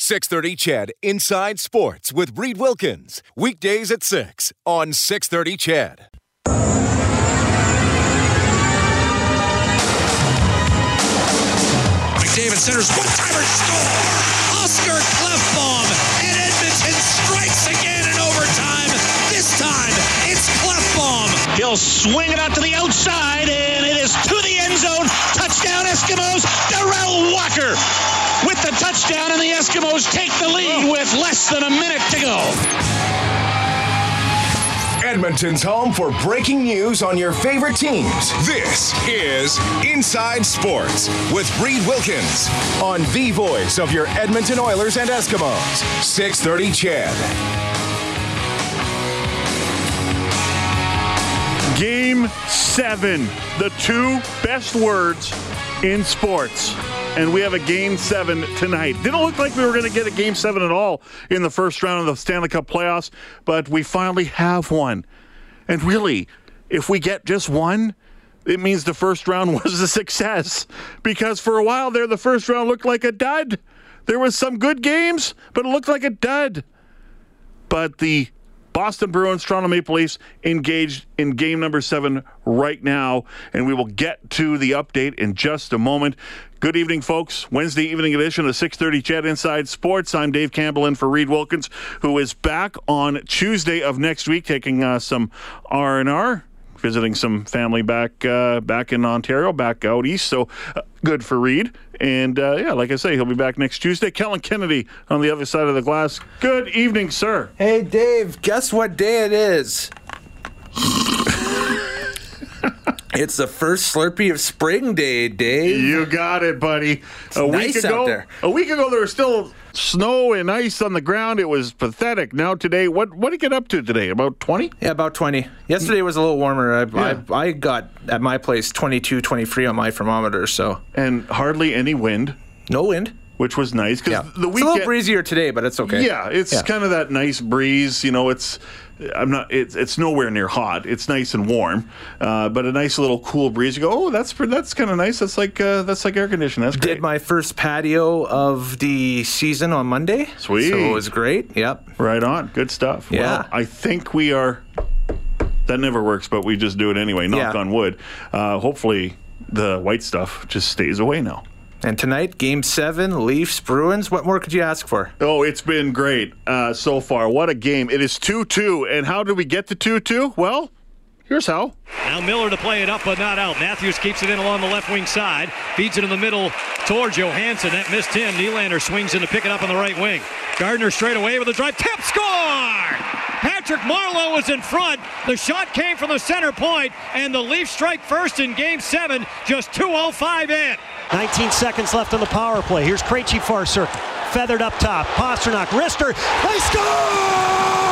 630 CHED Inside Sports with Reed Wilkins. Weekdays at 6 on 630 CHED. McDavid centers one timer score. Oscar Klefbom and Edmonton strikes again in overtime. This time it's Klefbom. He'll swing it out to the outside and it is to the end zone. Touchdown Eskimos. Darrell Walker with the touchdown and the Eskimos take the lead with less than a minute to go. Edmonton's home for breaking news on your favorite teams. This is Inside Sports with Reed Wilkins on the voice of your Edmonton Oilers and Eskimos. 630 CHED. Game seven, the two best words in sports. And we have a game seven tonight. Didn't look like we were going to get a game seven at all in the first round of the Stanley Cup playoffs, but we finally have one. And really, if we get just one, it means the first round was a success. Because for a while there, the first round looked like a dud. There was some good games, but it looked like a dud. But the Boston Bruins, Toronto Maple Leafs engaged in game number seven right now, and we will get to the update in just a moment. Good evening, folks. Wednesday evening edition of 6:30 CHED Inside Sports. I'm Dave Campbell in for Reed Wilkins, who is back on Tuesday of next week, taking uh, some R and R visiting some family back uh, back in Ontario, back out east. So uh, good for Reed. And uh, yeah, like I say, he'll be back next Tuesday. Kellen Kennedy on the other side of the glass. Good evening, sir. Hey, Dave, guess what day it is? it's the first Slurpee of Spring Day, Dave. You got it, buddy. a nice week out ago, there. a week ago, there was still snow and ice on the ground. It was pathetic. Now today, what what did you get up to today? About twenty? Yeah, about 20. Yesterday was a little warmer. I, Yeah. I, I got at my place 22, 23 on my thermometer, so and hardly any wind, no wind. which was nice because Yeah. the it's a little breezier today, but it's okay. Yeah, it's Yeah. kind of that nice breeze. You know, it's I'm not. It's it's nowhere near hot. It's nice and warm, uh, but a nice little cool breeze. You go, oh, that's that's kind of nice. That's like uh, that's like air conditioning. That's great. Did my first patio of the season on Monday. Sweet. So it was great. Yep. Right on. Good stuff. Yeah. Well, I think we are. That never works, but we just do it anyway. Knock Yeah. on wood. Uh, hopefully, the white stuff just stays away now. And tonight, game seven, Leafs, Bruins. What more could you ask for? Oh, it's been great uh, so far. What a game. It is 2 2. And how did we get to 2 2? Well, here's how. Now Miller to play it up, but not out. Matthews keeps it in along the left wing side. Feeds it in the middle towards Johansson. That missed him. Nylander swings in to pick it up on the right wing. Gardiner straight away with a drive. Tip score! Patrick Marleau was in front. The shot came from the center point, and the Leafs strike first in game seven, just 2.05 in. 19 seconds left on the power play. Here's Krejci far circle. Feathered up top. Pastrnak, wrister. They score!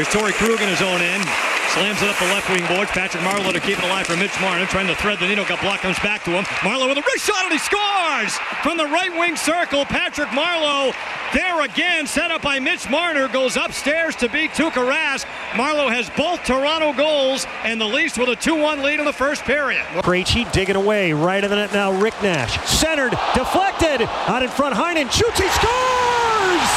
Here's Torey Krug in his own end. Slams it up the left wing boards. Patrick Marleau to keep it alive for Mitch Marner. Trying to thread the needle. Got blocked. Comes back to him. Marleau with a wrist shot and he scores! From the right wing circle, Patrick Marleau there again. Set up by Mitch Marner. Goes upstairs to beat Tuukka Rask. Marleau has both Toronto goals and the Leafs with a 2-1 lead in the first period. Krejci digging away. Right of the net now, Rick Nash. Centered, deflected. Out in front, Heinen shoots, he scores!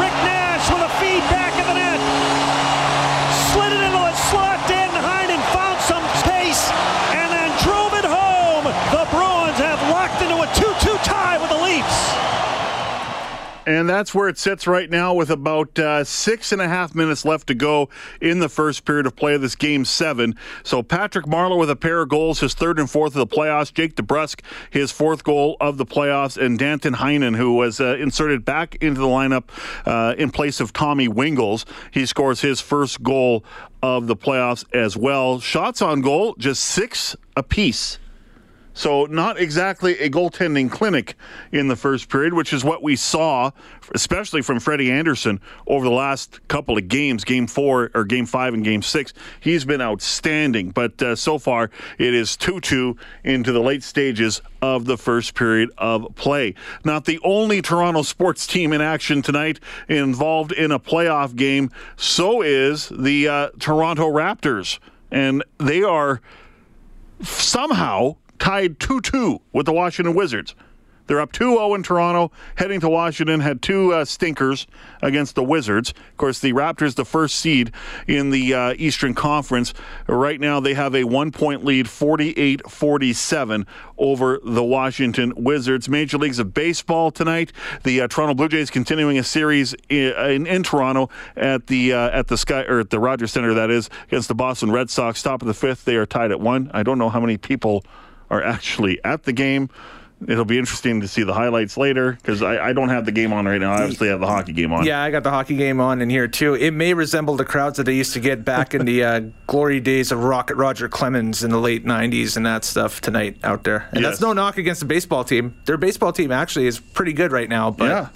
Rick Nash with a feed back of the net. Slid it into the slot. Dan Heinen found some space and then drove it home. The Bruins have locked into a 2-2 tie with the Leafs. And that's where it sits right now with about uh, six and a half minutes left to go in the first period of play of this game seven. So Patrick Marleau with a pair of goals, his third and fourth of the playoffs. Jake DeBrusk, his fourth goal of the playoffs, and Danton Heinen, who was uh, inserted back into the lineup uh, in place of Tommy Wingels. He scores his first goal of the playoffs as well. Shots on goal, just six apiece. So, not exactly a goaltending clinic in the first period, which is what we saw, especially from Freddie Andersen over the last couple of games, game four or game five and game six. He's been outstanding, but uh, so far it is 2 2 into the late stages of the first period of play. Not the only Toronto sports team in action tonight involved in a playoff game, so is the uh, Toronto Raptors. And they are somehow tied 2 2 with the Washington Wizards. They're up 2 0 in Toronto, heading to Washington, had two uh, stinkers against the Wizards. Of course, the Raptors, the first seed in the uh, Eastern Conference. Right now, they have a one point lead, 48 47 over the Washington Wizards. Major Leagues of Baseball tonight. The uh, Toronto Blue Jays continuing a series in, in, in Toronto at the uh, at the Sky or at the Rogers Center, that is, against the Boston Red Sox. Top of the fifth, they are tied at one. I don't know how many people are actually at the game. It'll be interesting to see the highlights later because I, I, don't have the game on right now. I obviously have the hockey game on. Yeah, I got the hockey game on in here too. It may resemble the crowds that I used to get back in the uh, glory days of Rocket Roger Clemens in the late '90s and that stuff tonight out there. And yes. that's no knock against the baseball team. Their baseball team actually is pretty good right now. But yeah,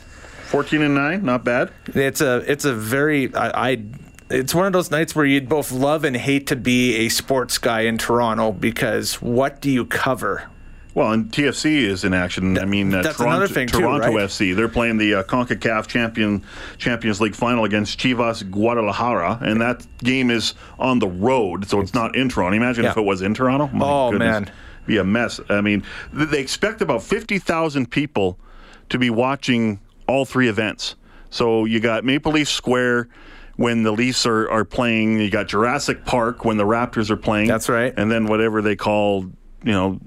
14 and nine, not bad. It's a it's a very I, I it's one of those nights where you'd both love and hate to be a sports guy in Toronto because what do you cover? Well, and TFC is in action. I mean, uh, that's Toronto, Toronto too, right? FC. They're playing the uh, Concacaf Champion Champions League final against Chivas Guadalajara, and that game is on the road, so it's not in Toronto. Imagine Yeah. if it was in Toronto. My Oh, goodness. man. be a mess. I mean, they expect about fifty thousand people to be watching all three events. So you got Maple Leaf Square when the Leafs are, are playing. You got Jurassic Park when the Raptors are playing. That's right. And then whatever they call. You know,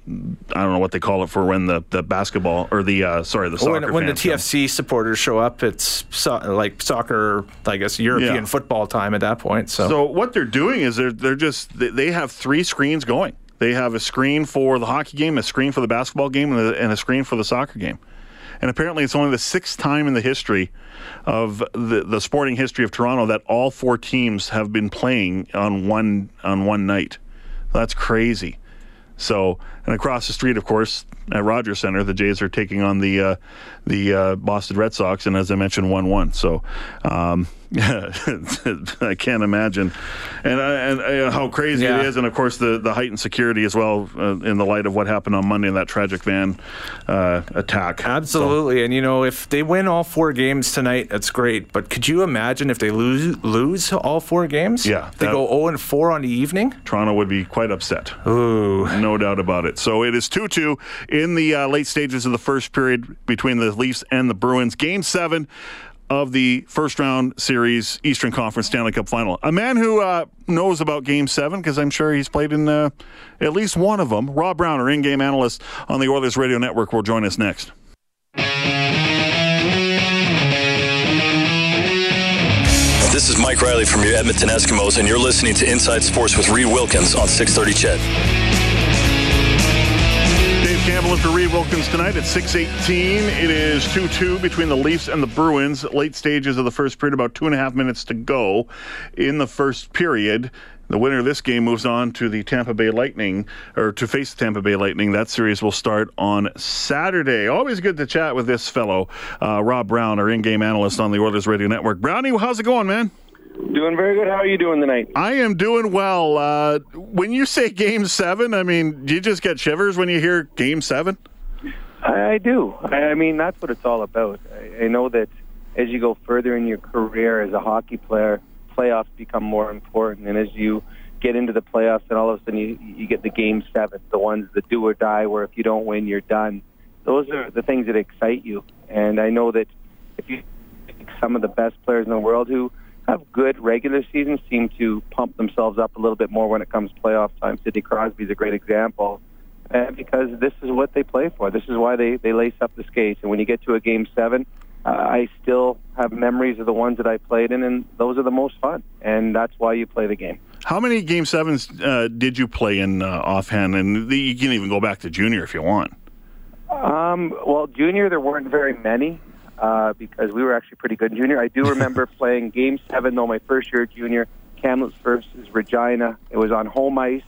I don't know what they call it for when the, the basketball or the uh, sorry the soccer when, when the fans come. TFC supporters show up, it's so, like soccer, I guess European Yeah. football time at that point. So, So what they're doing is they're they're just they- they have three screens going. They have a screen for the hockey game, a screen for the basketball game, and a, and a screen for the soccer game. And apparently, it's only the sixth time in the history of the, the sporting history of Toronto that all four teams have been playing on one on one night. That's crazy. So, and across the street, of course, at Rogers Center, the Jays are taking on the uh, the uh, Boston Red Sox, and as I mentioned, one-one. So, um, I can't imagine, and uh, and uh, how crazy Yeah. it is, and of course the the heightened security as well uh, in the light of what happened on Monday in that tragic van uh, attack. absolutely. And you know, if they win all four games tonight, that's great. But could you imagine if they lose lose all four games? Yeah, they go zero and four on the evening. Toronto would be quite upset. Ooh, No doubt about it. So it is 2 2 in the uh, late stages of the first period between the Leafs and the Bruins. Game seven of the first round series Eastern Conference Stanley Cup final. A man who uh, knows about game seven because I'm sure he's played in uh, at least one of them. Rob Brown, our in game analyst on the Oilers Radio Network, will join us next. This is Mike Reilly from your Edmonton Eskimos, and you're listening to Inside Sports with Reed Wilkins on 630 CHED. For Reed Wilkins tonight at 6:18. It is 2-2 between the Leafs and the Bruins. Late stages of the first period, about two and a half minutes to go in the first period. The winner of this game moves on to the Tampa Bay Lightning, or to face the Tampa Bay Lightning. That series will start on Saturday. Always good to chat with this fellow, uh, Rob Brown, our in-game analyst on the Oilers Radio Network. Brownie, how's it going, man? Doing very good. How are you doing tonight? I am doing well. Uh, when you say Game Seven, I mean, do you just get shivers when you hear Game Seven? I, I do. I, mean, that's what it's all about. I, I know that as you go further in your career as a hockey player, playoffs become more important, and as you get into the playoffs, and all of a sudden you, you get the Game Seven, the ones that do or die, where if you don't win, you're done. Those are the things that excite you, and I know that if you some of the best players in the world who have good regular seasons seem to pump themselves up a little bit more when it comes playoff time. Sidney Crosby is a great example. Uh, because this is what they play for. This is why they, they lace up the skates. And when you get to a game seven, uh, I still have memories of the ones that I played in, and those are the most fun. And that's why you play the game. How many Game Sevens uh, did you play in uh, offhand? And the, you can even go back to junior if you want. Um, well, junior there weren't very many uh, because we were actually pretty good in junior. I do remember playing Game Seven though my first year at junior. Kamloops versus Regina. It was on home ice.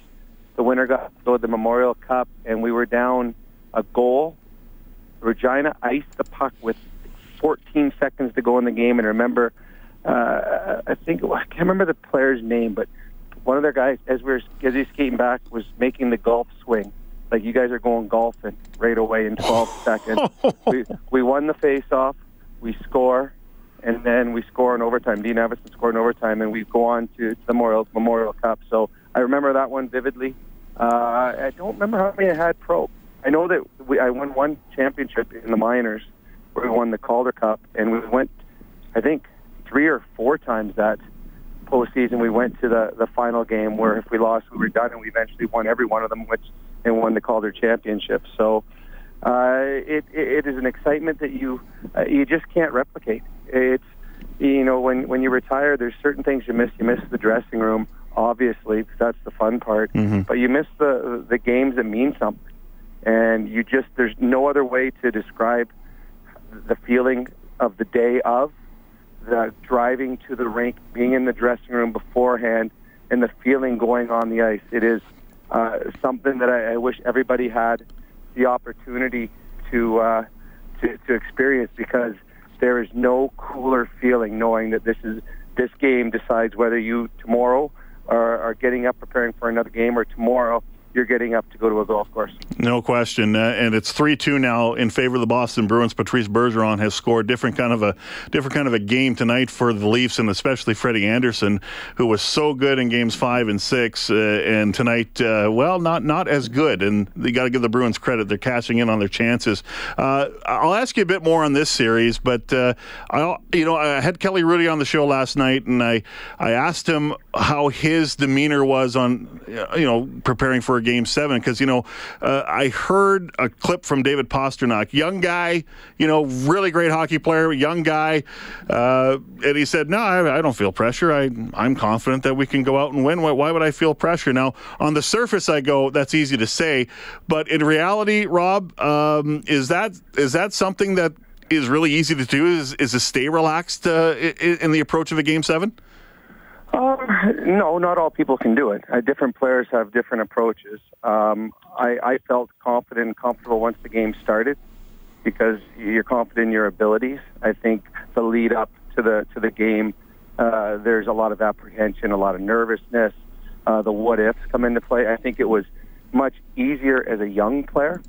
The winner got to go to the Memorial Cup, and we were down a goal. Regina iced the puck with 14 seconds to go in the game, and remember, uh, I think I can't remember the player's name, but one of their guys, as we were as he skating back, was making the golf swing. Like you guys are going golfing right away in 12 seconds. We we won the face-off. We score, and then we score in overtime. Dean Evason scored in overtime, and we go on to the Memorial Memorial Cup. So I remember that one vividly. Uh, I don't remember how many I had pro. I know that we, I won one championship in the minors, where we won the Calder Cup, and we went, I think, three or four times that postseason. We went to the the final game where if we lost, we were done, and we eventually won every one of them, which and won the Calder Championship. So uh, it, it is an excitement that you uh, you just can't replicate. It's you know when when you retire, there's certain things you miss. You miss the dressing room, obviously, because that's the fun part. Mm-hmm. But you miss the the games that mean something, and you just there's no other way to describe the feeling of the day of the driving to the rink, being in the dressing room beforehand, and the feeling going on the ice. It is uh, something that I, I wish everybody had the opportunity to, uh, to to experience because there is no cooler feeling knowing that this is this game decides whether you tomorrow are, are getting up preparing for another game or tomorrow you're getting up to go to a golf course. No question, uh, and it's three two now in favor of the Boston Bruins. Patrice Bergeron has scored different kind of a different kind of a game tonight for the Leafs, and especially Freddie Andersen, who was so good in games five and six, uh, and tonight, uh, well, not not as good. And you got to give the Bruins credit; they're cashing in on their chances. Uh, I'll ask you a bit more on this series, but uh, I, you know, I had Kelly Hrudey on the show last night, and I I asked him how his demeanor was on you know preparing for Game Seven because you know uh, I heard a clip from David Pastrnak, young guy, you know, really great hockey player, young guy, uh, and he said, "No, I, I, don't feel pressure. I I'm confident that we can go out and win. Why, why would I feel pressure?" Now, on the surface, I go, "That's easy to say," but in reality, Rob, um, is that is that something that is really easy to do? Is is to stay relaxed uh, in the approach of a Game Seven? Um, no, not all people can do it. Uh, different players have different approaches. Um, I, I felt confident and comfortable once the game started because you're confident in your abilities. I think the lead up to the to the game, uh, there's a lot of apprehension, a lot of nervousness. Uh, the what ifs come into play. I think it was much easier as a young player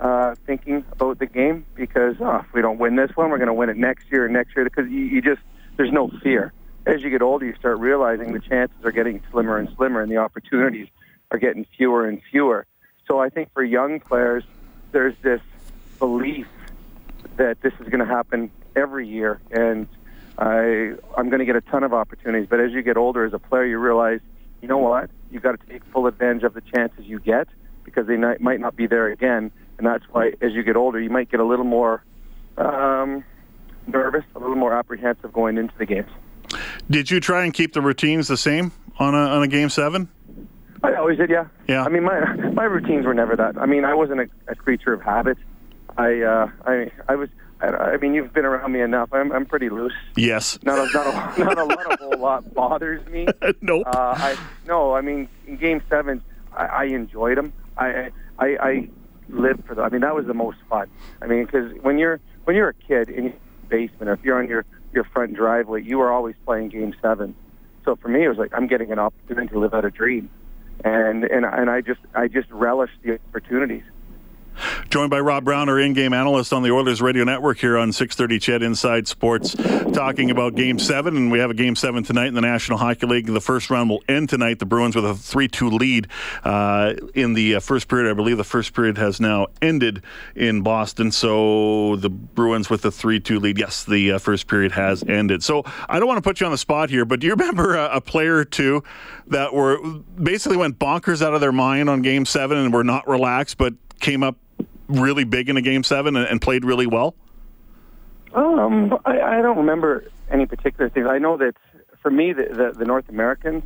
uh, thinking about the game because oh, if we don't win this one, we're going to win it next year and next year because you, you just there's no fear as you get older, you start realizing the chances are getting slimmer and slimmer, and the opportunities are getting fewer and fewer. So I think for young players, there's this belief that this is going to happen every year, and I, I'm going to get a ton of opportunities. But as you get older as a player, you realize, you know what? You've got to take full advantage of the chances you get because they might, might not be there again. And that's why, as you get older, you might get a little more um, nervous, a little more apprehensive going into the games. Did you try and keep the routines the same on a on a game seven? I always did, yeah. Yeah. I mean, my my routines were never that. I mean, I wasn't a, a creature of habit. I uh, I I was. I, I mean, you've been around me enough. I'm I'm pretty loose. Yes. Not a not a, not a lot of whole lot bothers me. nope. Uh, I no. I mean, in Game Seven, I, I enjoyed them. I I I lived for them. I mean, that was the most fun. I mean, because when you're when you're a kid in your basement, or if you're on your your front driveway, you were always playing Game Seven. So for me, it was like I'm getting an opportunity to live out a dream, and and and I just I just relished the opportunities. Joined by Rob Brown, our in-game analyst on the Oilers Radio Network here on 6:30 CHED Inside Sports, talking about Game Seven, and we have a Game Seven tonight in the National Hockey League. The first round will end tonight. The Bruins with a 3-2 lead uh, in the uh, first period. I believe the first period has now ended in Boston. So the Bruins with a 3-2 lead. Yes, the uh, first period has ended. So I don't want to put you on the spot here, but do you remember a, a player or two that were basically went bonkers out of their mind on Game Seven and were not relaxed, but came up really big in a game seven and, and played really well? Um, I, I don't remember any particular things. I know that for me, the, the, the North Americans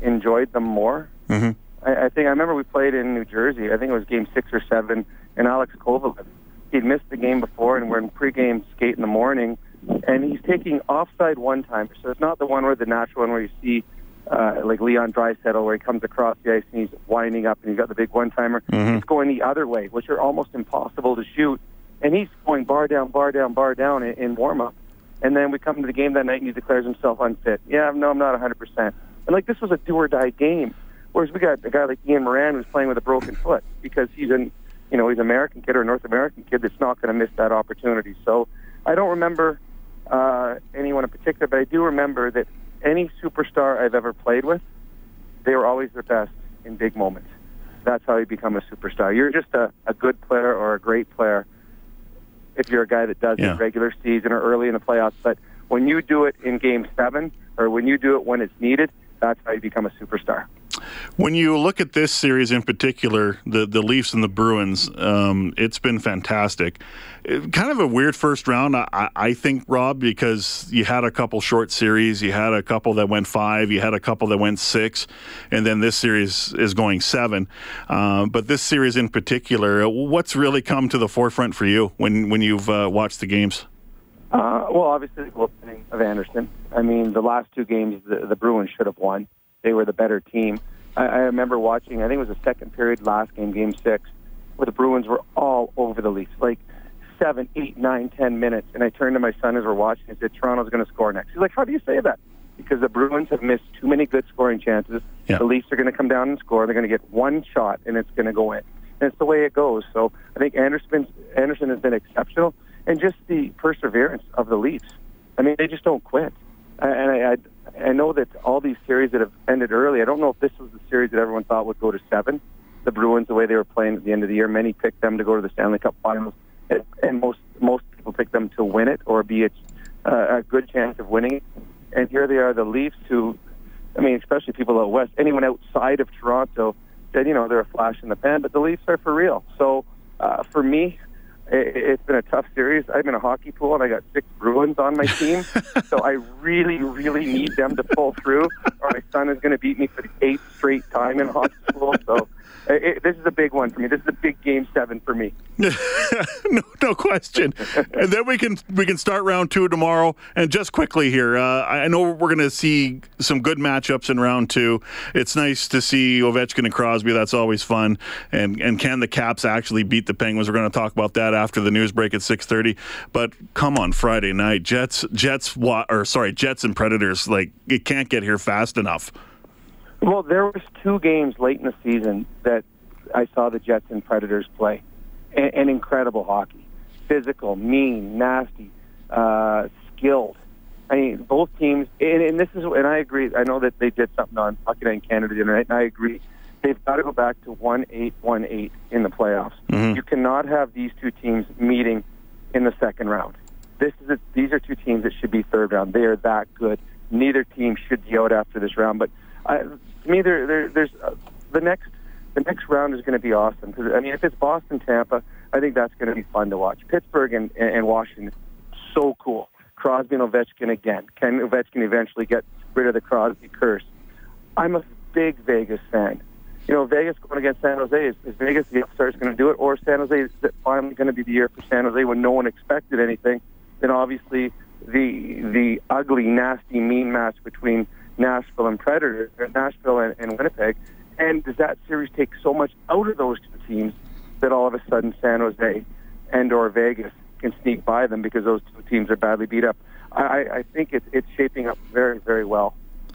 enjoyed them more. Mm-hmm. I, I think I remember we played in New Jersey. I think it was game six or seven, and Alex Kovalev. He'd missed the game before, and we're in pregame skate in the morning, and he's taking offside one time. So it's not the one where the natural one where you see uh, like Leon Draisaitl where he comes across the ice and he's winding up and he's got the big one timer. Mhm. It's going the other way, which are almost impossible to shoot. And he's going bar down, bar down, bar down in, in warm up. And then we come to the game that night and he declares himself unfit. Yeah, no, I'm not 100%. And like this was a do or die game. Whereas we got a guy like Ian Moran who's playing with a broken foot because he's an, you know, he's an American kid or a North American kid that's not going to miss that opportunity. So I don't remember uh, anyone in particular, but I do remember that any superstar I've ever played with, they were always their best in big moments. That's how you become a superstar. You're just a, a good player or a great player if you're a guy that does Yeah. it regular season or early in the playoffs. But when you do it in game seven or when you do it when it's needed, that's how you become a superstar. When you look at this series in particular, the the Leafs and the Bruins, um, it's been fantastic. It- kind of a weird first round, I, I think, Rob, because you had a couple short series, you had a couple that went five, you had a couple that went six, and then this series is going seven. Um, but this series in particular, what's really come to the forefront for you when when you've uh, watched the games? Uh, well, obviously the goaltending of Andersen. I mean, the last two games, the, the Bruins should have won. They were the better team. I, I remember watching. I think it was the second period last game, Game Six, where the Bruins were all over the Leafs, like seven, eight, nine, ten minutes. And I turned to my son as we're watching and said, "Toronto's going to score next." He's like, "How do you say that?" Because the Bruins have missed too many good scoring chances. Yeah. The Leafs are going to come down and score. They're going to get one shot, and it's going to go in. And it's the way it goes. So I think Andersen Andersen has been exceptional, and just the perseverance of the Leafs. I mean, they just don't quit. And I, I, I know that all these series that have ended early. I don't know if this was the series that everyone thought would go to seven. The Bruins, the way they were playing at the end of the year, many picked them to go to the Stanley Cup Finals, and, most most people picked them to win it or be a, uh, a good chance of winning. And here they are, the Leafs, who, I mean, especially people out west, anyone outside of Toronto said, you know, they're a flash in the pan, but the Leafs are for real. So uh, for me, it's been a tough series. I'm in a hockey pool and I got six Bruins on my team, so I really, really need them to pull through, or my son is going to beat me for the eighth straight time in hockey school. So it, this is a big one for me. This is a big game seven for me. no, no question. and then we can we can start round two tomorrow. And just quickly here, uh, I know we're going to see some good matchups in round two. It's nice to see Ovechkin and Crosby. That's always fun. And and can the Caps actually beat the Penguins? We're going to talk about that after the news break at six thirty. But come on, Friday night, Jets Jets or sorry Jets and Predators. Like it can't get here fast enough. Well, there was two games late in the season that I saw the Jets and Predators play, and, and incredible hockey, physical, mean, nasty, uh, skilled. I mean, both teams, and, and this is, and I agree. I know that they did something on Hockey Night in Canada the other night, and I agree. They've got to go back to one eight one eight in the playoffs. You cannot have these two teams meeting in the second round. This is a, these are two teams that should be third round. They are that good. Neither team should be out after this round. But I, to me, there, there, there's uh, the next the next round is going to be awesome. 'Cause, I mean, if it's Boston Tampa, I think that's going to be fun to watch. Pittsburgh and, and, Washington, so cool. Crosby and Ovechkin again. Can Ovechkin eventually get rid of the Crosby curse? I'm a big Vegas fan. You know, Vegas going against San Jose is, is Vegas the upstart's going to do it, or San Jose is it finally going to be the year for San Jose when no one expected anything? Then obviously the the ugly, nasty, mean match between Nashville and Predator, Nashville and, and Winnipeg, and does that series take so much out of those two teams that all of a sudden San Jose and or Vegas can sneak by them because those two teams are badly beat up? I, I- think it's it's shaping up very, very well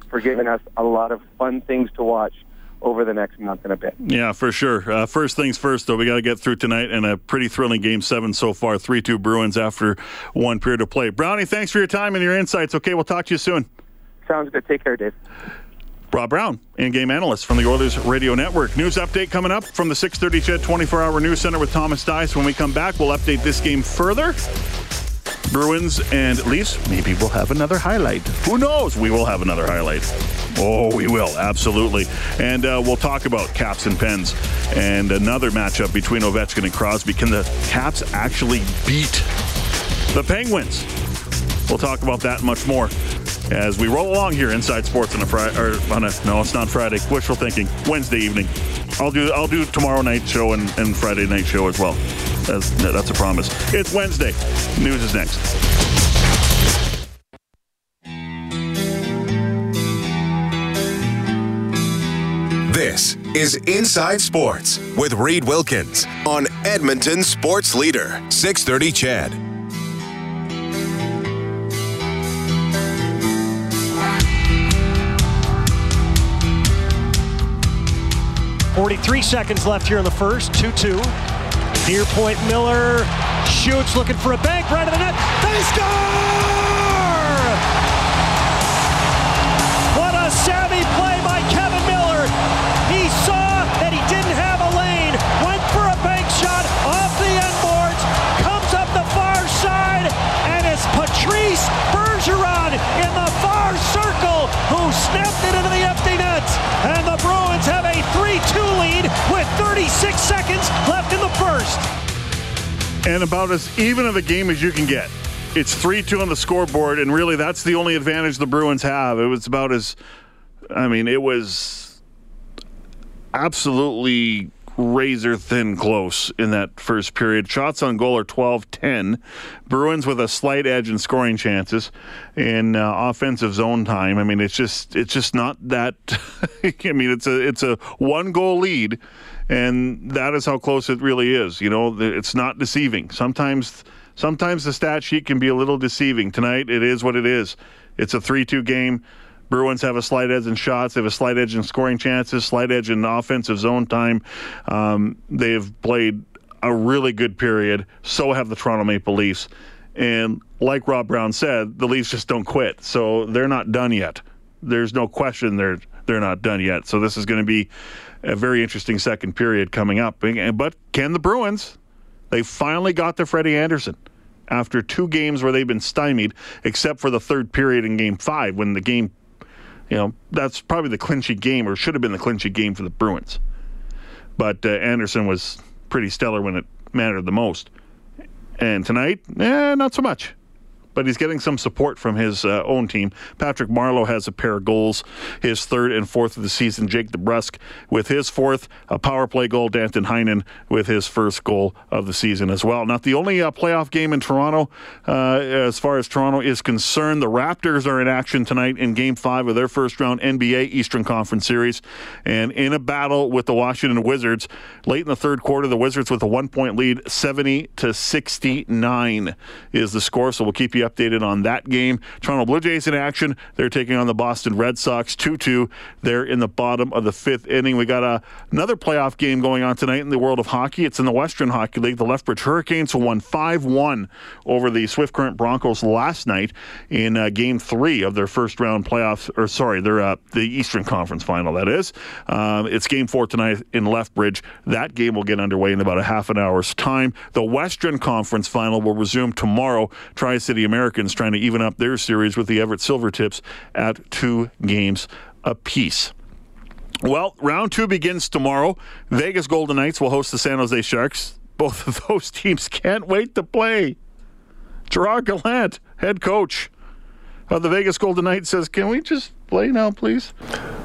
for giving us a lot of fun things to watch over the next month and a bit. Yeah, for sure. Uh, first things first, though, we got to get through tonight, and a pretty thrilling game seven so far. Three two Bruins after one period of play. Brownie, thanks for your time and your insights. Okay, we'll talk to you soon. Sounds good. Take care, Dave. Rob Brown, in-game analyst from the Oilers Radio Network. News update coming up from the 6:30 CHED 24-hour news center with Thomas Dice. When we come back, we'll update this game further. Bruins and Leafs. Maybe we'll have another highlight. Who knows? We will have another highlight. Oh, we will absolutely. And uh, we'll talk about Caps and Pens and another matchup between Ovechkin and Crosby. Can the Caps actually beat the Penguins. We'll talk about that much more as we roll along here inside sports on a Friday or on a no, it's not Friday. Wishful thinking. Wednesday evening. I'll do I'll do tomorrow night show and, and Friday night show as well. That's, a promise. It's Wednesday. News is next. This is Inside Sports with Reed Wilkins on Edmonton Sports Leader 630 CHED. 43 seconds left here in the first. 2 2. Near point Miller shoots, looking for a bank right of the net. They score! 36 seconds left in the first. And about as even of a game as you can get. It's 3 2 on the scoreboard, and really that's the only advantage the Bruins have. It was about as, I mean, it was absolutely razor thin close in that first period. Shots on goal are 12 10. Bruins with a slight edge in scoring chances in uh, offensive zone time. I mean, it's just it's just not that I mean, it's a it's a one goal lead and that is how close it really is. You know, it's not deceiving. Sometimes sometimes the stat sheet can be a little deceiving. Tonight it is what it is. It's a 3-2 game. Bruins have a slight edge in shots. They have a slight edge in scoring chances, slight edge in offensive zone time. Um, they've played a really good period. So have the Toronto Maple Leafs. And like Rob Brown said, the Leafs just don't quit. So they're not done yet. There's no question they're they're not done yet. So this is going to be a very interesting second period coming up. But can the Bruins? They finally got to Freddie Andersen after two games where they've been stymied, except for the third period in Game Five when the game you know, that's probably the clinching game, or should have been the clinching game for the Bruins. But uh, Andersen was pretty stellar when it mattered the most. And tonight, eh, not so much but he's getting some support from his uh, own team. Patrick Marleau has a pair of goals, his third and fourth of the season. Jake DeBrusk with his fourth, a power play goal. Danton Heinen with his first goal of the season as well. Not the only uh, playoff game in Toronto, uh, as far as Toronto is concerned. The Raptors are in action tonight in Game Five of their first round NBA Eastern Conference Series, and in a battle with the Washington Wizards late in the third quarter. The Wizards with a one-point lead, 70 to 69 is the score. So we'll keep you updated on that game. Toronto Blue Jays in action. They're taking on the Boston Red Sox 2 2. They're in the bottom of the fifth inning. We got a, another playoff game going on tonight in the world of hockey. It's in the Western Hockey League. The Lethbridge Hurricanes won 5 1 over the Swift Current Broncos last night in uh, game three of their first round playoffs, or sorry, their, uh, the Eastern Conference final, that is. Um, it's game four tonight in Lethbridge. That game will get underway in about a half an hour's time. The Western Conference final will resume tomorrow. Tri City Americans trying to even up their series with the Everett Silvertips at two games apiece. Well, round two begins tomorrow. Vegas Golden Knights will host the San Jose Sharks. Both of those teams can't wait to play. Gerard Gallant, head coach of the Vegas Golden Knights, says, Can we just play now, please?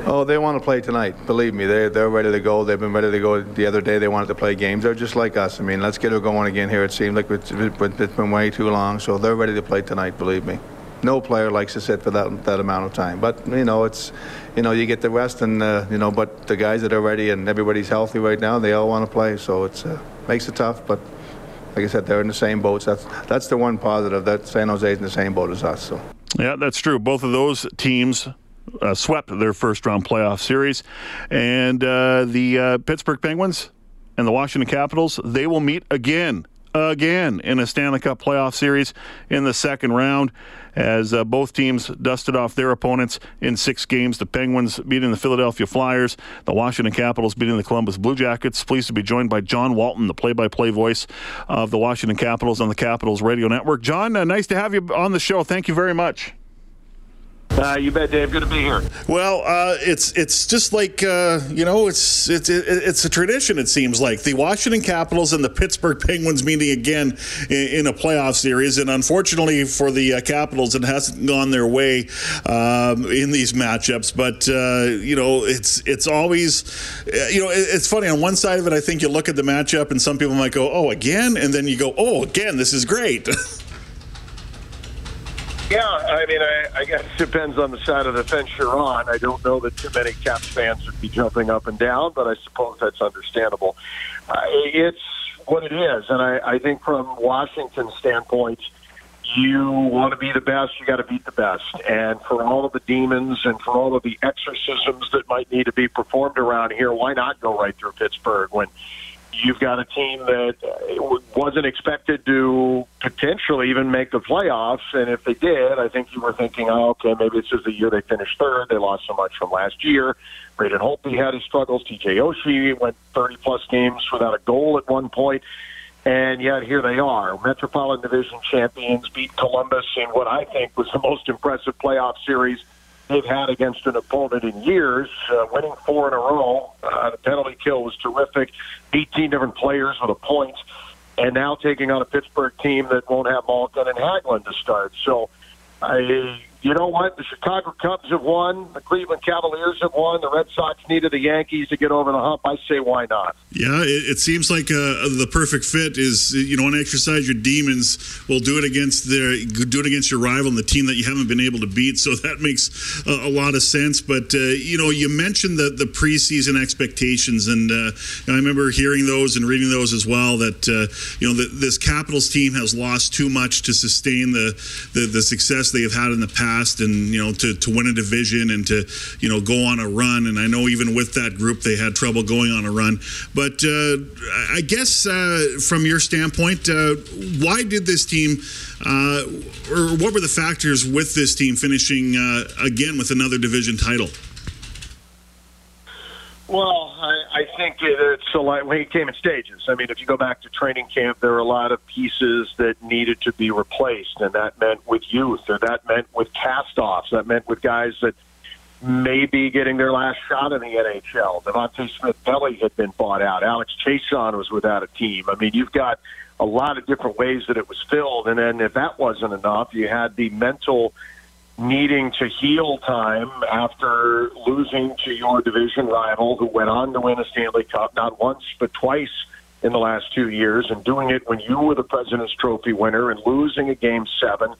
Oh, they want to play tonight. Believe me, they're, they're ready to go. They've been ready to go the other day. They wanted to play games. They're just like us. I mean, let's get it going again here. It seems like it's, it's been way too long, so they're ready to play tonight, believe me. No player likes to sit for that, that amount of time. But, you know, it's, you know, you get the rest and, uh, you know, but the guys that are ready and everybody's healthy right now, they all want to play. So it uh, makes it tough, but like I said, they're in the same boats. That's that's the one positive. That San Jose's in the same boat as us. So. Yeah, that's true. Both of those teams uh, swept their first round playoff series. And uh, the uh, Pittsburgh Penguins and the Washington Capitals, they will meet again, again in a Stanley Cup playoff series in the second round as uh, both teams dusted off their opponents in six games. The Penguins beating the Philadelphia Flyers, the Washington Capitals beating the Columbus Blue Jackets. Pleased to be joined by John Walton, the play by play voice of the Washington Capitals on the Capitals Radio Network. John, uh, nice to have you on the show. Thank you very much. Uh, you bet, Dave. Good to be here. Well, uh, it's it's just like uh, you know, it's it's it's a tradition. It seems like the Washington Capitals and the Pittsburgh Penguins meeting again in, in a playoff series, and unfortunately for the uh, Capitals, it hasn't gone their way um, in these matchups. But uh, you know, it's it's always uh, you know, it's funny. On one side of it, I think you look at the matchup, and some people might go, "Oh, again," and then you go, "Oh, again, this is great." Yeah, I mean, I, I guess it depends on the side of the fence you're on. I don't know that too many Caps fans would be jumping up and down, but I suppose that's understandable. Uh, it's what it is, and I, I think from Washington's standpoint, you want to be the best, you got to beat the best. And for all of the demons and for all of the exorcisms that might need to be performed around here, why not go right through Pittsburgh when you've got a team that uh, wasn't expected to potentially even make the playoffs. And if they did, I think you were thinking, oh, okay, maybe this is the year they finished third. They lost so much from last year. Braden Holtby had his struggles. TJ Oshie went 30 plus games without a goal at one point. And yet here they are, Metropolitan Division champions, beat Columbus in what I think was the most impressive playoff series they've had against an opponent in years, uh, winning four in a row. Uh, the penalty kill was terrific. 18 different players with a point, and now taking on a Pittsburgh team that won't have Malkin and Hagelin to start. So I you know what? The Chicago Cubs have won. The Cleveland Cavaliers have won. The Red Sox needed the Yankees to get over the hump. I say, why not? Yeah, it, it seems like uh, the perfect fit is you know, want to exercise your demons. Well, do it against their do it against your rival and the team that you haven't been able to beat. So that makes a, lot of sense. But uh, you know, you mentioned the the preseason expectations, and uh, I remember hearing those and reading those as well. That uh, you know, the, this Capitals team has lost too much to sustain the, the the success they have had in the past past and you know to, to win a division and to you know go on a run. And I know even with that group they had trouble going on a run. But uh, I guess uh, from your standpoint uh, why did this team uh, or what were the factors with this team finishing uh, again with another division title well, I, I think it's a lot. When it came in stages. I mean, if you go back to training camp, there were a lot of pieces that needed to be replaced, and that meant with youth, or that meant with cast-offs. That meant with guys that may be getting their last shot in the NHL. Devante Smith-Pelly had been bought out. Alex Chiasson was without a team. I mean, you've got a lot of different ways that it was filled, and then if that wasn't enough, you had the mental needing to heal time after losing to your division rival who went on to win a Stanley Cup not once but twice in the last two years and doing it when you were the President's Trophy winner and losing a game seven.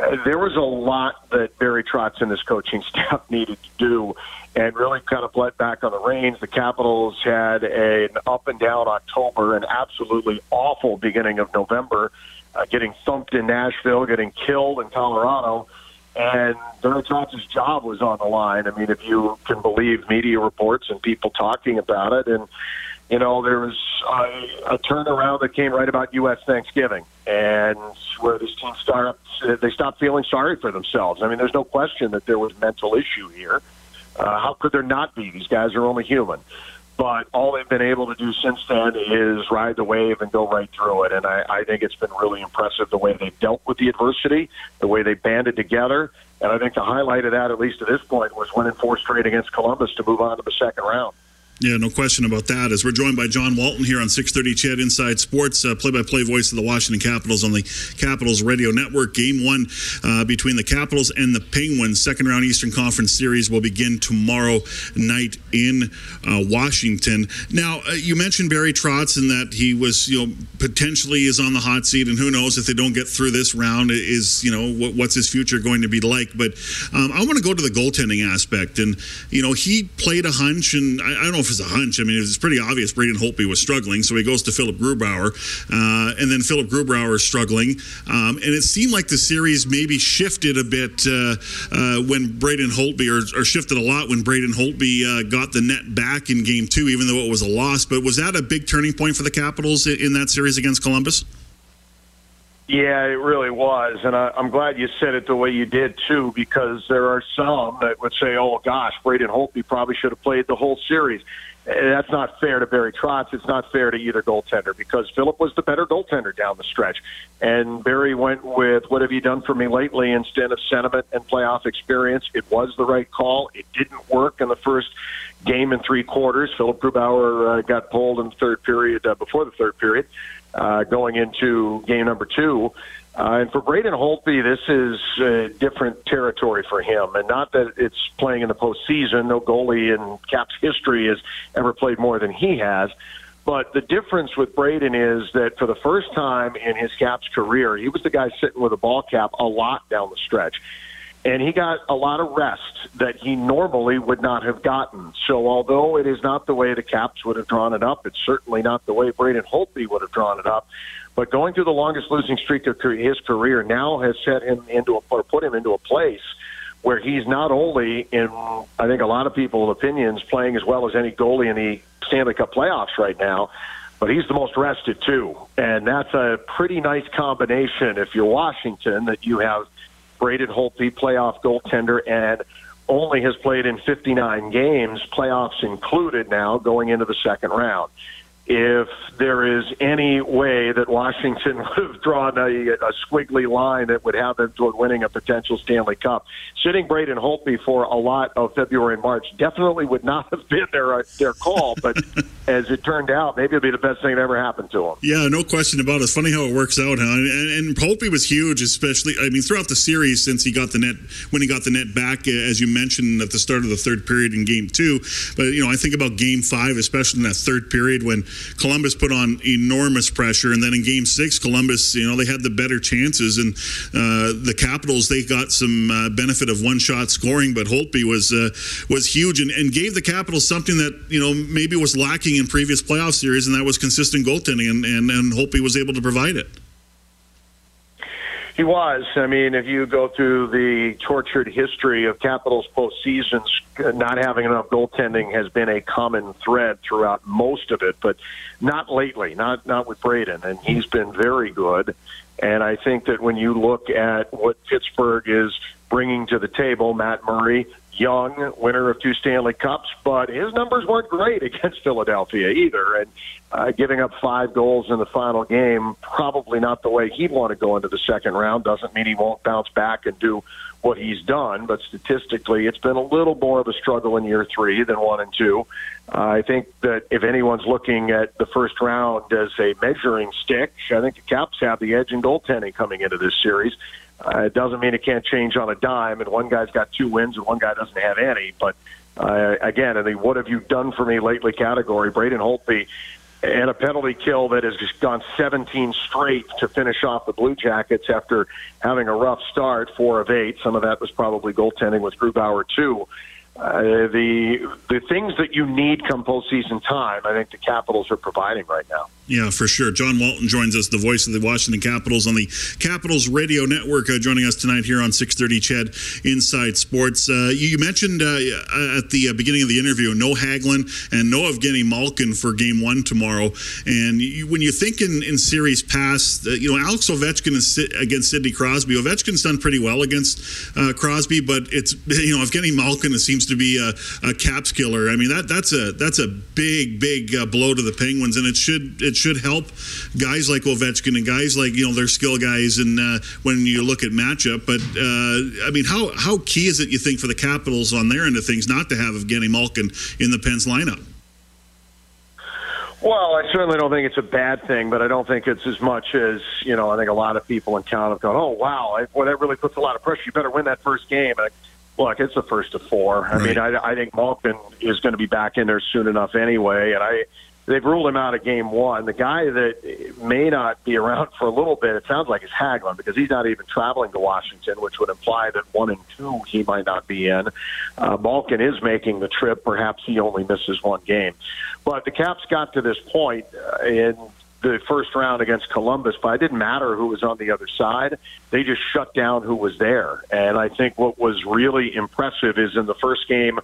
Uh, there was a lot that Barry Trotz and his coaching staff needed to do and really kind of let back on the reins. The Capitals had an up and down October, an absolutely awful beginning of November, uh, getting thumped in Nashville, getting killed in Colorado and Barry Trotz's job was on the line. I mean, if you can believe media reports and people talking about it, and you know, there was a, a turnaround that came right about U.S. Thanksgiving, and where this team started, they stopped feeling sorry for themselves. I mean, there's no question that there was mental issue here. Uh, how could there not be? These guys are only human. But all they've been able to do since then is ride the wave and go right through it. And I, I think it's been really impressive the way they've dealt with the adversity, the way they banded together. And I think the highlight of that, at least at this point, was winning four straight against Columbus to move on to the second round. Yeah, no question about that. As we're joined by John Walton here on 6:30 CHED Inside Sports, uh, play-by-play voice of the Washington Capitals on the Capitals Radio Network. Game one uh, between the Capitals and the Penguins, second round Eastern Conference Series will begin tomorrow night in uh, Washington. Now, uh, you mentioned Barry Trotz and that he was, you know, potentially is on the hot seat, and who knows if they don't get through this round, is you know what, what's his future going to be like? But um, I want to go to the goaltending aspect, and you know he played a hunch, and I, I don't know if as a hunch. I mean, it was pretty obvious Braden Holtby was struggling, so he goes to Philip Grubauer, uh, and then Philip Grubauer is struggling, um, and it seemed like the series maybe shifted a bit uh, uh, when Braden Holtby, or, or, shifted a lot when Braden Holtby uh, got the net back in Game Two, even though it was a loss. But was that a big turning point for the Capitals in that series against Columbus? Yeah, it really was, and I, I'm glad you said it the way you did too, because there are some that would say, "Oh gosh, Braden Holtby probably should have played the whole series." that's not fair to Barry Trotz. It's not fair to either goaltender because Philip was the better goaltender down the stretch. And Barry went with, What have you done for me lately instead of sentiment and playoff experience? It was the right call. It didn't work in the first game and three quarters. Philip Grubauer uh, got pulled in the third period, uh, before the third period, going into game number two. Uh, and for Braden Holtby, this is uh, different territory for him. And not that it's playing in the postseason. No goalie in Caps history has ever played more than he has. But the difference with Braden is that for the first time in his Caps career, he was the guy sitting with a ball cap a lot down the stretch. And he got a lot of rest that he normally would not have gotten. So, although it is not the way the Caps would have drawn it up, it's certainly not the way Braden Holtby would have drawn it up. But going through the longest losing streak of his career now has set him into a, or put him into a place where he's not only in, I think a lot of people's opinions, playing as well as any goalie in the Stanley Cup playoffs right now, but he's the most rested too. And that's a pretty nice combination if you're Washington that you have Braden Holtby, playoff goaltender, and only has played in 59 games, playoffs included now, going into the second round if there is any way that Washington would have drawn a, a squiggly line that would have them toward winning a potential Stanley Cup. Sitting Braden Holtby for a lot of February and March definitely would not have been their uh, their call, but as it turned out, maybe it'll be the best thing that ever happened to him. Yeah, no question about it. It's funny how it works out, huh? And, and Holtby was huge, especially I mean throughout the series since he got the net when he got the net back, as you mentioned at the start of the third period in Game Two. But you know, I think about Game Five, especially in that third period when Columbus put on enormous pressure, and then in Game Six, Columbus, you know, they had the better chances, and uh, the Capitals they got some uh, benefit of one shot scoring, but Holtby was uh, was huge and, and gave the Capitals something that you know maybe was lacking in previous playoff series, and that was consistent goaltending, and and, and Holtby was able to provide it. He was. I mean, if you go through the tortured history of Capitals postseasons, uh, not having enough goaltending has been a common thread throughout most of it, but not lately, not not with Braden, and he's been very good. And I think that when you look at what Pittsburgh is bringing to the table, Matt Murray, young, winner of two Stanley Cups, but his numbers weren't great against Philadelphia either. And uh, giving up five goals in the final game, probably not the way he'd want to go into the second round. Doesn't mean he won't bounce back and do what he's done, but statistically, it's been a little more of a struggle in year three than one and two. Uh, I think that if anyone's looking at the first round as a measuring stick, I think the Caps have the edge in goaltending coming into this series. Uh, it doesn't mean it can't change on a dime, and one guy's got two wins and one guy doesn't have any. But uh, again, in the "What have you done for me lately?" category, Braden Holtby and a penalty kill that has just gone 17 straight to finish off the Blue Jackets after having a rough start, four of eight. Some of that was probably goaltending with Grubauer too. Uh, the the things that you need come postseason time, I think the Capitals are providing right now. Yeah, for sure. John Walton joins us, the voice of the Washington Capitals on the Capitals Radio Network, uh, joining us tonight here on 6:30 CHED Inside Sports. Uh, you, mentioned uh, at the uh, beginning of the interview no Hagelin and no Evgeny Malkin for Game One tomorrow. And you, when you think in, in series past, uh, you know Alex Ovechkin is against Sidney Crosby. Ovechkin's done pretty well against uh, Crosby, but it's you know Evgeny Malkin seems to be a, a caps killer. I mean that that's a that's a big big blow to the Penguins, and it should it should help guys like Ovechkin and guys like you know their skill guys. And uh, when you look at matchup, but uh, I mean, how how key is it you think for the Capitals on their end of things not to have Evgeny Malkin in the Pens lineup? Well, I certainly don't think it's a bad thing, but I don't think it's as much as you know. I think a lot of people in town have gone, "Oh, wow, I, well, that really puts a lot of pressure. You better win that first game." And I, look, it's the first of four. I mean, I, I think Malkin is going to be back in there soon enough anyway, and I they've ruled him out of game one. The guy that may not be around for a little bit, it sounds like, is Hagelin because he's not even traveling to Washington, which would imply that one and two he might not be in. Uh, Malkin is making the trip. Perhaps he only misses one game. But the Caps got to this point uh, in the first round against Columbus, but it didn't matter who was on the other side. They just shut down who was there. And I think what was really impressive is in the first game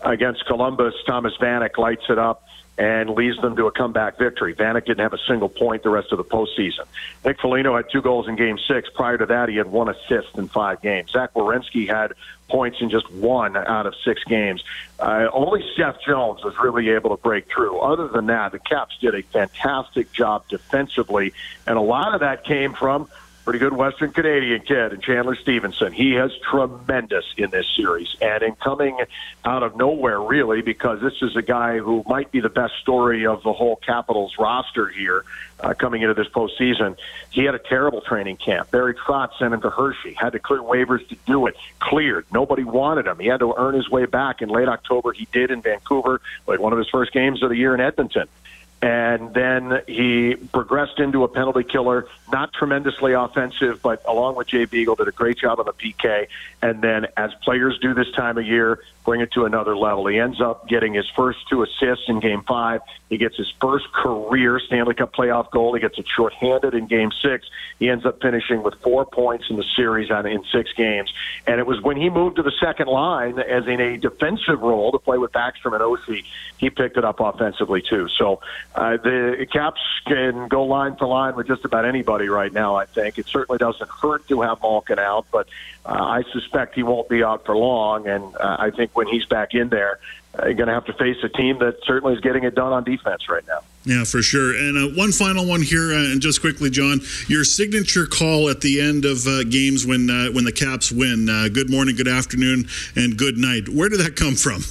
against Columbus, Thomas Vanek lights it up and leads them to a comeback victory. Vanek didn't have a single point the rest of the postseason. Nick Foligno had two goals in Game Six. Prior to that, he had one assist in five games. Zach Werenski had points in just one out of six games. Uh, only Seth Jones was really able to break through. Other than that, the Caps did a fantastic job defensively, and a lot of that came from pretty good Western Canadian kid and Chandler Stephenson. He has tremendous in this series and in coming out of nowhere really because this is a guy who might be the best story of the whole Capitals roster here uh, coming into this postseason. He had a terrible training camp. Barry Trotz sent him to Hershey, had to clear waivers to do it. Cleared. Nobody wanted him. He had to earn his way back. In late October, he did in Vancouver, played one of his first games of the year in Edmonton and then he progressed into a penalty killer. Not tremendously offensive, but along with Jay Beagle, did a great job on the PK. And then, as players do this time of year, bring it to another level. He ends up getting his first two assists in Game Five. He gets his first career Stanley Cup playoff goal. He gets it shorthanded in Game Six. He ends up finishing with four points in the series on in six games. And it was when he moved to the second line as in a defensive role to play with Backstrom and Oshie, he picked it up offensively too. So uh, the Caps can go line for line with just about anybody right now. I think it certainly doesn't hurt to have Malkin out, but uh, I suspect he won't be out for long. And uh, I think when he's back in there, uh, you're going to have to face a team that certainly is getting it done on defense right now. Yeah, for sure. And uh, one final one here, uh, and just quickly, John, your signature call at the end of uh, games when uh, when the Caps win. Uh, good morning, good afternoon, and good night. Where did that come from?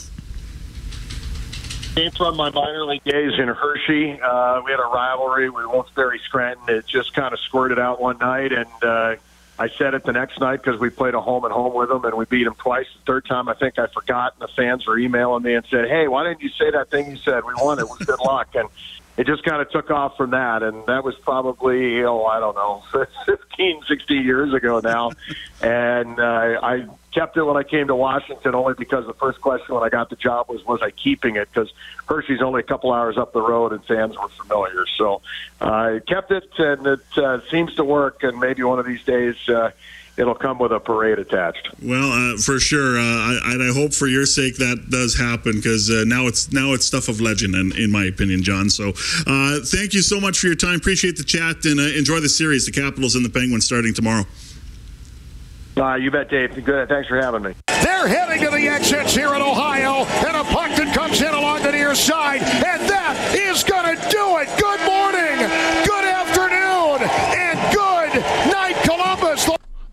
Came from my minor league days in Hershey. Uh, we had a rivalry with Wilkes-Barre Scranton. It just kind of squirted out one night, and I said it the next night because we played a home and home with them and we beat them twice. The third time, I think I forgot, and the fans were emailing me and said, "Hey, why didn't you say that thing you said? We won. It was good luck." And it just kind of took off from that, and that was probably oh I don't know, 15, 16 years ago now, and uh, I kept it when I came to Washington only because the first question when I got the job was, was I keeping it? Because Hershey's only a couple hours up the road and fans were familiar. So I kept it, and it uh, seems to work. And maybe one of these days, uh, it'll come with a parade attached. Well, uh, for sure, uh, I, and I hope for your sake that does happen because uh, now it's now it's stuff of legend, in, in my opinion, John. So, uh, thank you so much for your time. Appreciate the chat and uh, enjoy the series. The Capitals and the Penguins starting tomorrow. Uh, you bet, Dave. Good. Thanks for having me. They're heading to the exits here in Ohio, and a puck that comes in along the near side, and that is going to do it. Good morning, good afternoon, and good night, Columbus.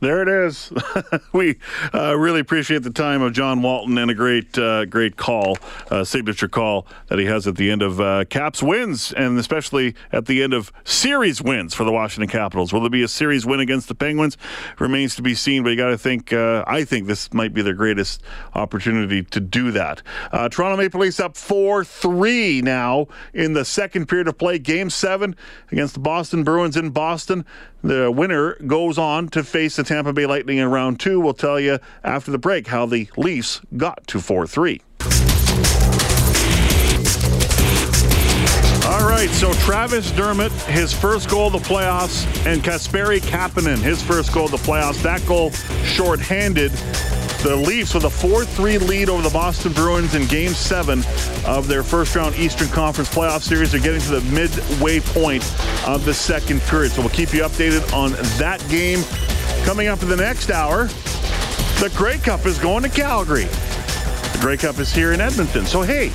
There it is. we uh, really appreciate the time of John Walton and a great, uh, great call, uh, signature call that he has at the end of uh, Caps wins, and especially at the end of series wins for the Washington Capitals. Will there be a series win against the Penguins? Remains to be seen. But you got to think. Uh, I think this might be their greatest opportunity to do that. Uh, Toronto Maple Leafs up four three now in the second period of play. Game seven against the Boston Bruins in Boston. The winner goes on to face the Tampa Bay Lightning in round two. We'll tell you after the break how the Leafs got to 4 3. All right, so Travis Dermott, his first goal of the playoffs, and Kasperi Kapanen, his first goal of the playoffs. That goal shorthanded. The Leafs with a 4-3 lead over the Boston Bruins in Game 7 of their first-round Eastern Conference playoff series. They're getting to the midway point of the second period. So we'll keep you updated on that game. Coming up in the next hour, the Grey Cup is going to Calgary. The Grey Cup is here in Edmonton. So, hey,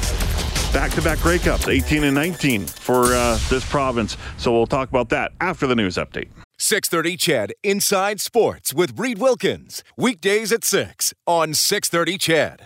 back-to-back Grey Cups, 18 and 19 for uh, this province. So we'll talk about that after the news update. 630 CHED Inside Sports with Reid Wilkins. Weekdays at 6 on 630 CHED.